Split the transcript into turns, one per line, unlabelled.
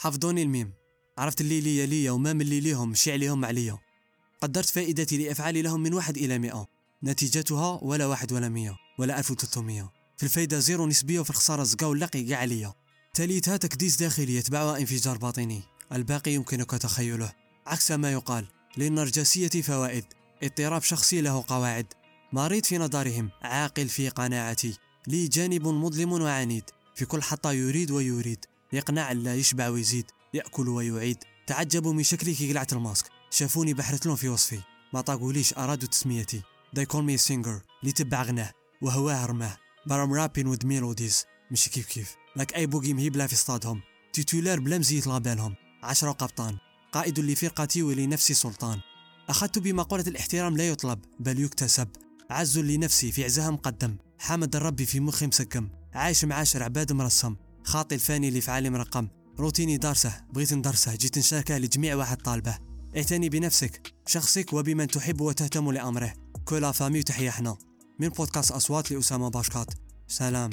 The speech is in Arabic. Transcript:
حفظوني الميم. عرفت اللي ليا ليا وما من اللي ليهم مشي عليهم عليا. قدرت فائدتي لأفعالي لهم من واحد إلى مئة. نتيجتها ولا واحد ولا مية ولا ألف وتلتمية. في الفايدة زيرو نسبية وفي الخسارة زقا واللقي قاع عليا تاليتها تكديس داخلي يتبعها انفجار باطني. الباقي يمكنك تخيله. عكس ما يقال للنرجسية فوائد. اضطراب شخصي له قواعد. مريض في نظرهم عاقل في قناعتي. لي جانب مظلم وعنيد. في كل حطة يريد ويريد. يقنع لا يشبع ويزيد يأكل ويعيد. تعجبوا من شكلي كي قلعت الماسك. شافوني بحرت لهم في وصفي. ما طاقوليش أرادوا تسميتي. They call me a singer اللي تبع غناه وهواه رماه but I'm rapping with melodies. مش كيف كيف. لك أي بوغي مهيب في اصطادهم تيتولار بلا مزيت لابالهم عشرة قبطان قائد لفرقتي ولنفسي سلطان. أخذت بمقولة الاحترام لا يطلب بل يكتسب. عز لنفسي في عزها مقدم. حمد الربي في مخي مسقم عايش معاشر عباد مرسم. خاطي الفاني اللي في عالم رقم. روتيني دارسه بغيت ندرسه. جيت نشاركه لجميع واحد طالبه. اعتني بنفسك شخصك وبمن تحب وتهتم لأمره. كولا فامي وتحية حنا من بودكاست أصوات لأسامة باشكات. سلام.